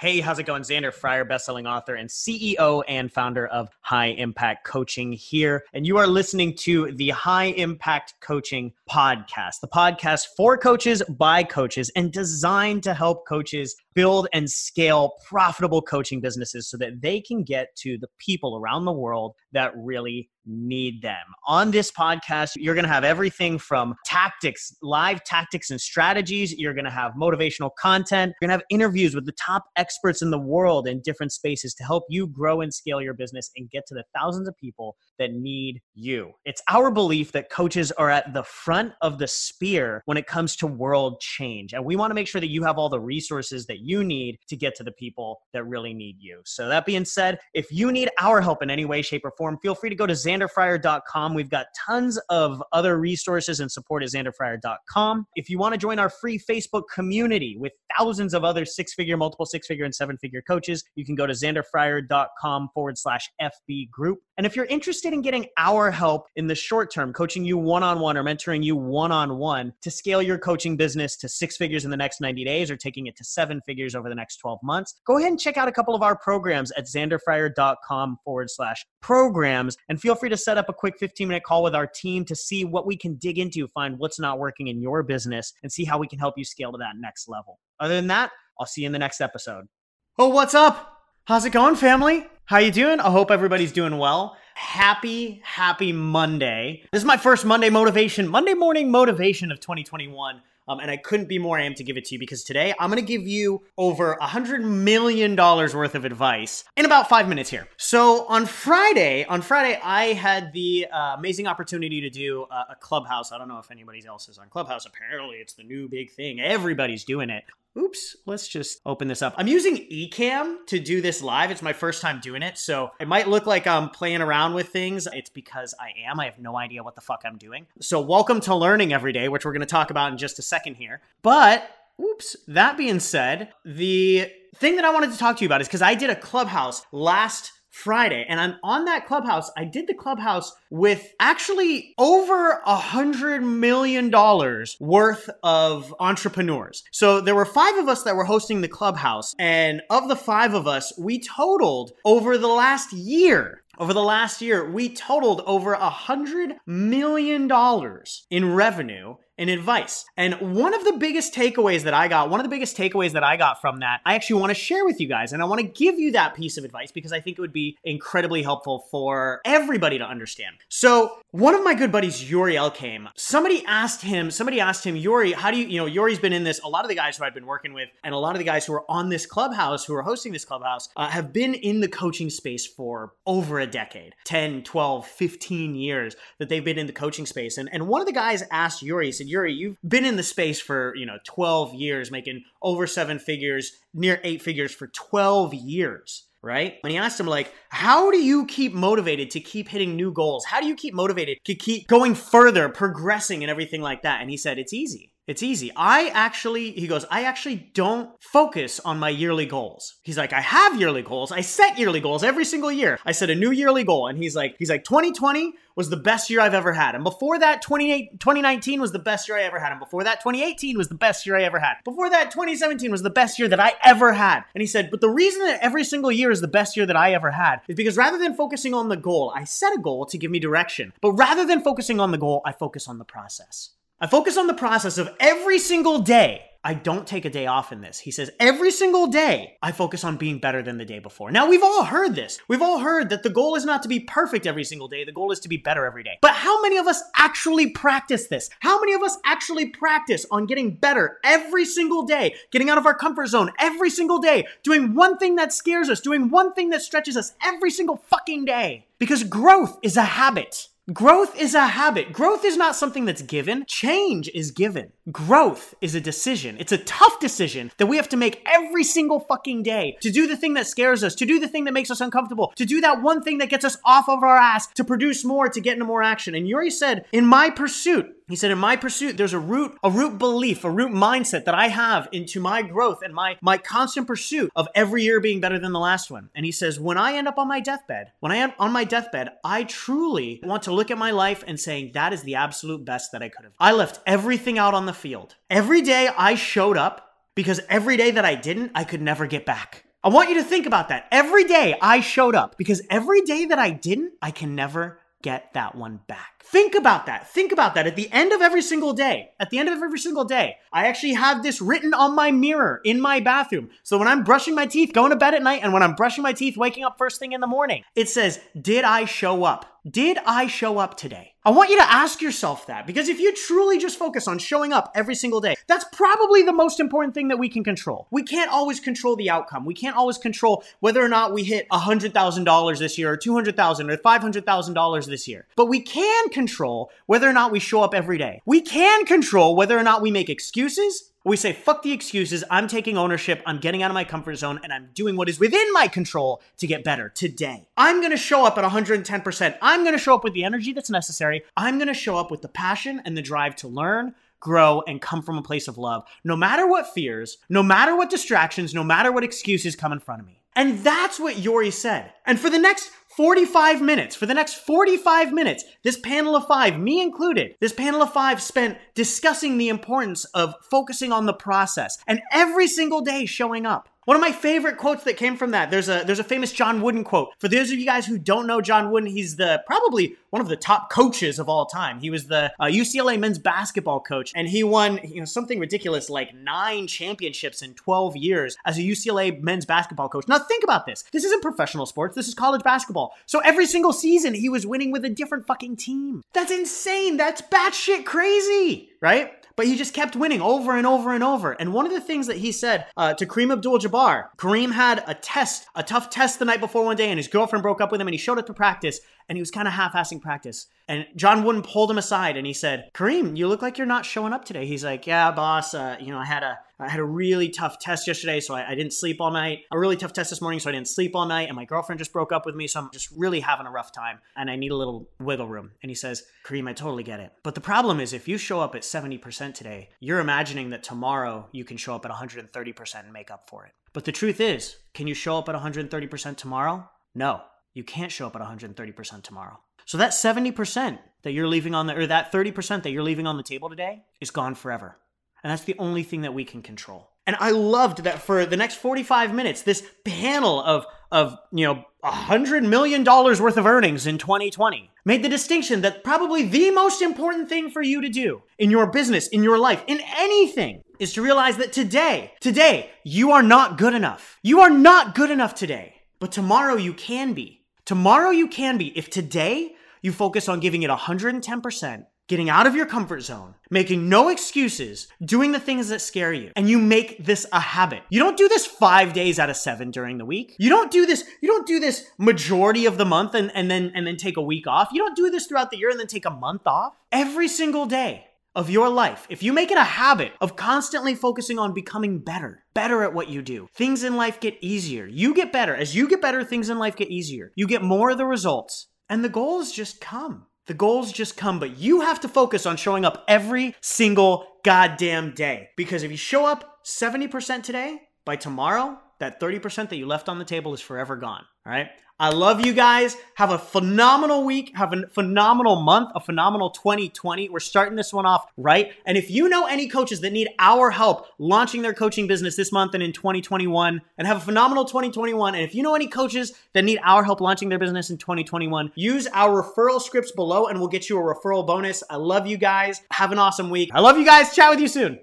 Hey, how's it going? Xander Fryer, bestselling author and CEO and founder of High Impact Coaching here. And you are listening to the High Impact Coaching podcast, the podcast for coaches by coaches and designed to help coaches build and scale profitable coaching businesses so that they can get to the people around the world that really need them. On this podcast, you're going to have everything from tactics, live tactics and strategies. You're going to have motivational content. You're going to have interviews with the top experts in the world in different spaces to help you grow and scale your business and get to the thousands of people that need you. It's our belief that coaches are at the front of the spear when it comes to world change. And we want to make sure that you have all the resources that you need to get to the people that really need you. So, that being said, if you need our help in any way, shape, or form, feel free to go to xanderfryer.com. We've got tons of other resources and support at xanderfryer.com. If you want to join our free Facebook community with thousands of other six figure, multiple six figure, and seven figure coaches, you can go to xanderfryer.com forward slash FB group. And if you're interested in getting our help in the short term, coaching you one on one or mentoring you one on one to scale your coaching business to six figures in the next 90 days or taking it to seven figures over the next 12 months, go ahead and check out a couple of our programs at xanderfryer.com forward slash programs. And feel free to set up a quick 15 minute call with our team to see what we can dig into, find what's not working in your business, and see how we can help you scale to that next level. Other than that, I'll see you in the next episode. Oh, what's up? How's it going, family? How you doing? I hope everybody's doing well. Happy, happy Monday. This is my first Monday motivation, Monday morning motivation of 2021. Um, and I couldn't be more amped to give it to you because today I'm going to give you over a $100 million worth of advice in about five minutes here. So on Friday, on Friday, I had the uh, amazing opportunity to do a, a clubhouse. I don't know if anybody else is on Clubhouse. Apparently, it's the new big thing. Everybody's doing it. Oops, let's just open this up. I'm using Ecamm to do this live. It's my first time doing it, so it might look like I'm playing around with things. It's because I am. I have no idea what the fuck I'm doing. So, welcome to learning every day, which we're going to talk about in just a second here. But, oops, that being said, the thing that I wanted to talk to you about is because I did a clubhouse last Friday. And I'm on that clubhouse. I did the clubhouse with actually over a hundred million dollars worth of entrepreneurs. So there were five of us that were hosting the clubhouse. And of the five of us, we totaled over the last year over the last year, we totaled over a hundred million dollars in revenue and advice. And one of the biggest takeaways that I got, one of the biggest takeaways that I got from that, I actually want to share with you guys. And I want to give you that piece of advice because I think it would be incredibly helpful for everybody to understand. So, one of my good buddies, Yuri came. somebody asked him, somebody asked him, Yuri, how do you, you know, Yuri's been in this, a lot of the guys who I've been working with and a lot of the guys who are on this clubhouse, who are hosting this clubhouse, uh, have been in the coaching space for over a decade 10, 12, 15 years that they've been in the coaching space. And, and one of the guys asked Yuri, he said, Yuri, you've been in the space for, you know, 12 years, making over seven figures, near eight figures for 12 years right? When he asked him, like, how do you keep motivated to keep hitting new goals? How do you keep motivated to keep going further, progressing, and everything like that? And he said, it's easy. It's easy. I actually, he goes, I actually don't focus on my yearly goals. He's like, I have yearly goals. I set yearly goals every single year. I set a new yearly goal. And he's like, he's like, 2020 was the best year I've ever had. And before that, 2019 was the best year I ever had. And before that, 2018 was the best year I ever had. Before that, 2017 was the best year that I ever had. And he said, but the reason that every single year is the best year that I ever had is because rather than focusing on the goal, I set a goal to give me direction. But rather than focusing on the goal, I focus on the process. I focus on the process of every single day. I don't take a day off in this. He says, every single day, I focus on being better than the day before. Now, we've all heard this. We've all heard that the goal is not to be perfect every single day. The goal is to be better every day. But how many of us actually practice this? How many of us actually practice on getting better every single day, getting out of our comfort zone every single day, doing one thing that scares us, doing one thing that stretches us every single fucking day? Because growth is a habit. Growth is a habit. Growth is not something that's given. Change is given. Growth is a decision. It's a tough decision that we have to make every single fucking day to do the thing that scares us, to do the thing that makes us uncomfortable, to do that one thing that gets us off of our ass, to produce more, to get into more action. And Yuri said, in my pursuit, he said, in my pursuit, there's a root, a root belief, a root mindset that I have into my growth and my, my constant pursuit of every year being better than the last one. And he says, when I end up on my deathbed, when I am on my deathbed, I truly want to look at my life and saying that is the absolute best that I could have. I left everything out on the field. Every day I showed up because every day that I didn't, I could never get back. I want you to think about that. Every day I showed up because every day that I didn't, I can never get that one back. Think about that. Think about that. At the end of every single day, at the end of every single day, I actually have this written on my mirror in my bathroom. So when I'm brushing my teeth, going to bed at night, and when I'm brushing my teeth, waking up first thing in the morning, it says, Did I show up? Did I show up today? I want you to ask yourself that because if you truly just focus on showing up every single day, that's probably the most important thing that we can control. We can't always control the outcome. We can't always control whether or not we hit $100,000 this year or 200,000 or $500,000 this year. But we can control whether or not we show up every day. We can control whether or not we make excuses we say, fuck the excuses. I'm taking ownership. I'm getting out of my comfort zone and I'm doing what is within my control to get better today. I'm going to show up at 110%. I'm going to show up with the energy that's necessary. I'm going to show up with the passion and the drive to learn, grow, and come from a place of love, no matter what fears, no matter what distractions, no matter what excuses come in front of me. And that's what Yuri said. And for the next 45 minutes. For the next 45 minutes, this panel of five, me included, this panel of five spent discussing the importance of focusing on the process and every single day showing up. One of my favorite quotes that came from that. There's a there's a famous John Wooden quote. For those of you guys who don't know John Wooden, he's the probably one of the top coaches of all time. He was the uh, UCLA men's basketball coach, and he won you know something ridiculous like nine championships in 12 years as a UCLA men's basketball coach. Now think about this. This isn't professional sports. This is college basketball. So every single season he was winning with a different fucking team. That's insane. That's batshit crazy, right? But he just kept winning over and over and over. And one of the things that he said uh, to Kareem Abdul-Jabbar, Kareem had a test, a tough test the night before one day, and his girlfriend broke up with him, and he showed up to practice, and he was kind of half-assing practice. And John Wooden pulled him aside, and he said, "Kareem, you look like you're not showing up today." He's like, "Yeah, boss. Uh, you know, I had a I had a really tough test yesterday, so I, I, didn't sleep all night. A really tough test this morning, so I didn't sleep all night. And my girlfriend just broke up with me, so I'm just really having a rough time. And I need a little wiggle room. And he says, Kareem, I totally get it. But the problem is, if you show up at 70% today, you're imagining that tomorrow you can show up at 130% and make up for it. But the truth is, can you show up at 130% tomorrow? No, you can't show up at 130% tomorrow. So that 70% that you're leaving on the, or that 30% that you're leaving on the table today is gone forever. And that's the only thing that we can control. And I loved that for the next 45 minutes, this panel of, of you know, $100 million worth of earnings in 2020 made the distinction that probably the most important thing for you to do in your business, in your life, in anything is to realize that today, today, you are not good enough. You are not good enough today. But tomorrow you can be. Tomorrow you can be if today you focus on giving it 110% getting out of your comfort zone, making no excuses, doing the things that scare you, and you make this a habit. You don't do this five days out of seven during the week. You don't do this, you don't do this majority of the month and, and then and then take a week off. You don't do this throughout the year and then take a month off. Every single day of your life, if you make it a habit of constantly focusing on becoming better, better at what you do, things in life get easier. You get better. As you get better, things in life get easier. You get more of the results, and the goals just come. The goals just come, but you have to focus on showing up every single goddamn day. Because if you show up 70% today, by tomorrow, that 30% that you left on the table is forever gone. All right. I love you guys. Have a phenomenal week. Have a phenomenal month, a phenomenal 2020. We're starting this one off right. And if you know any coaches that need our help launching their coaching business this month and in 2021, and have a phenomenal 2021, and if you know any coaches that need our help launching their business in 2021, use our referral scripts below and we'll get you a referral bonus. I love you guys. Have an awesome week. I love you guys. Chat with you soon.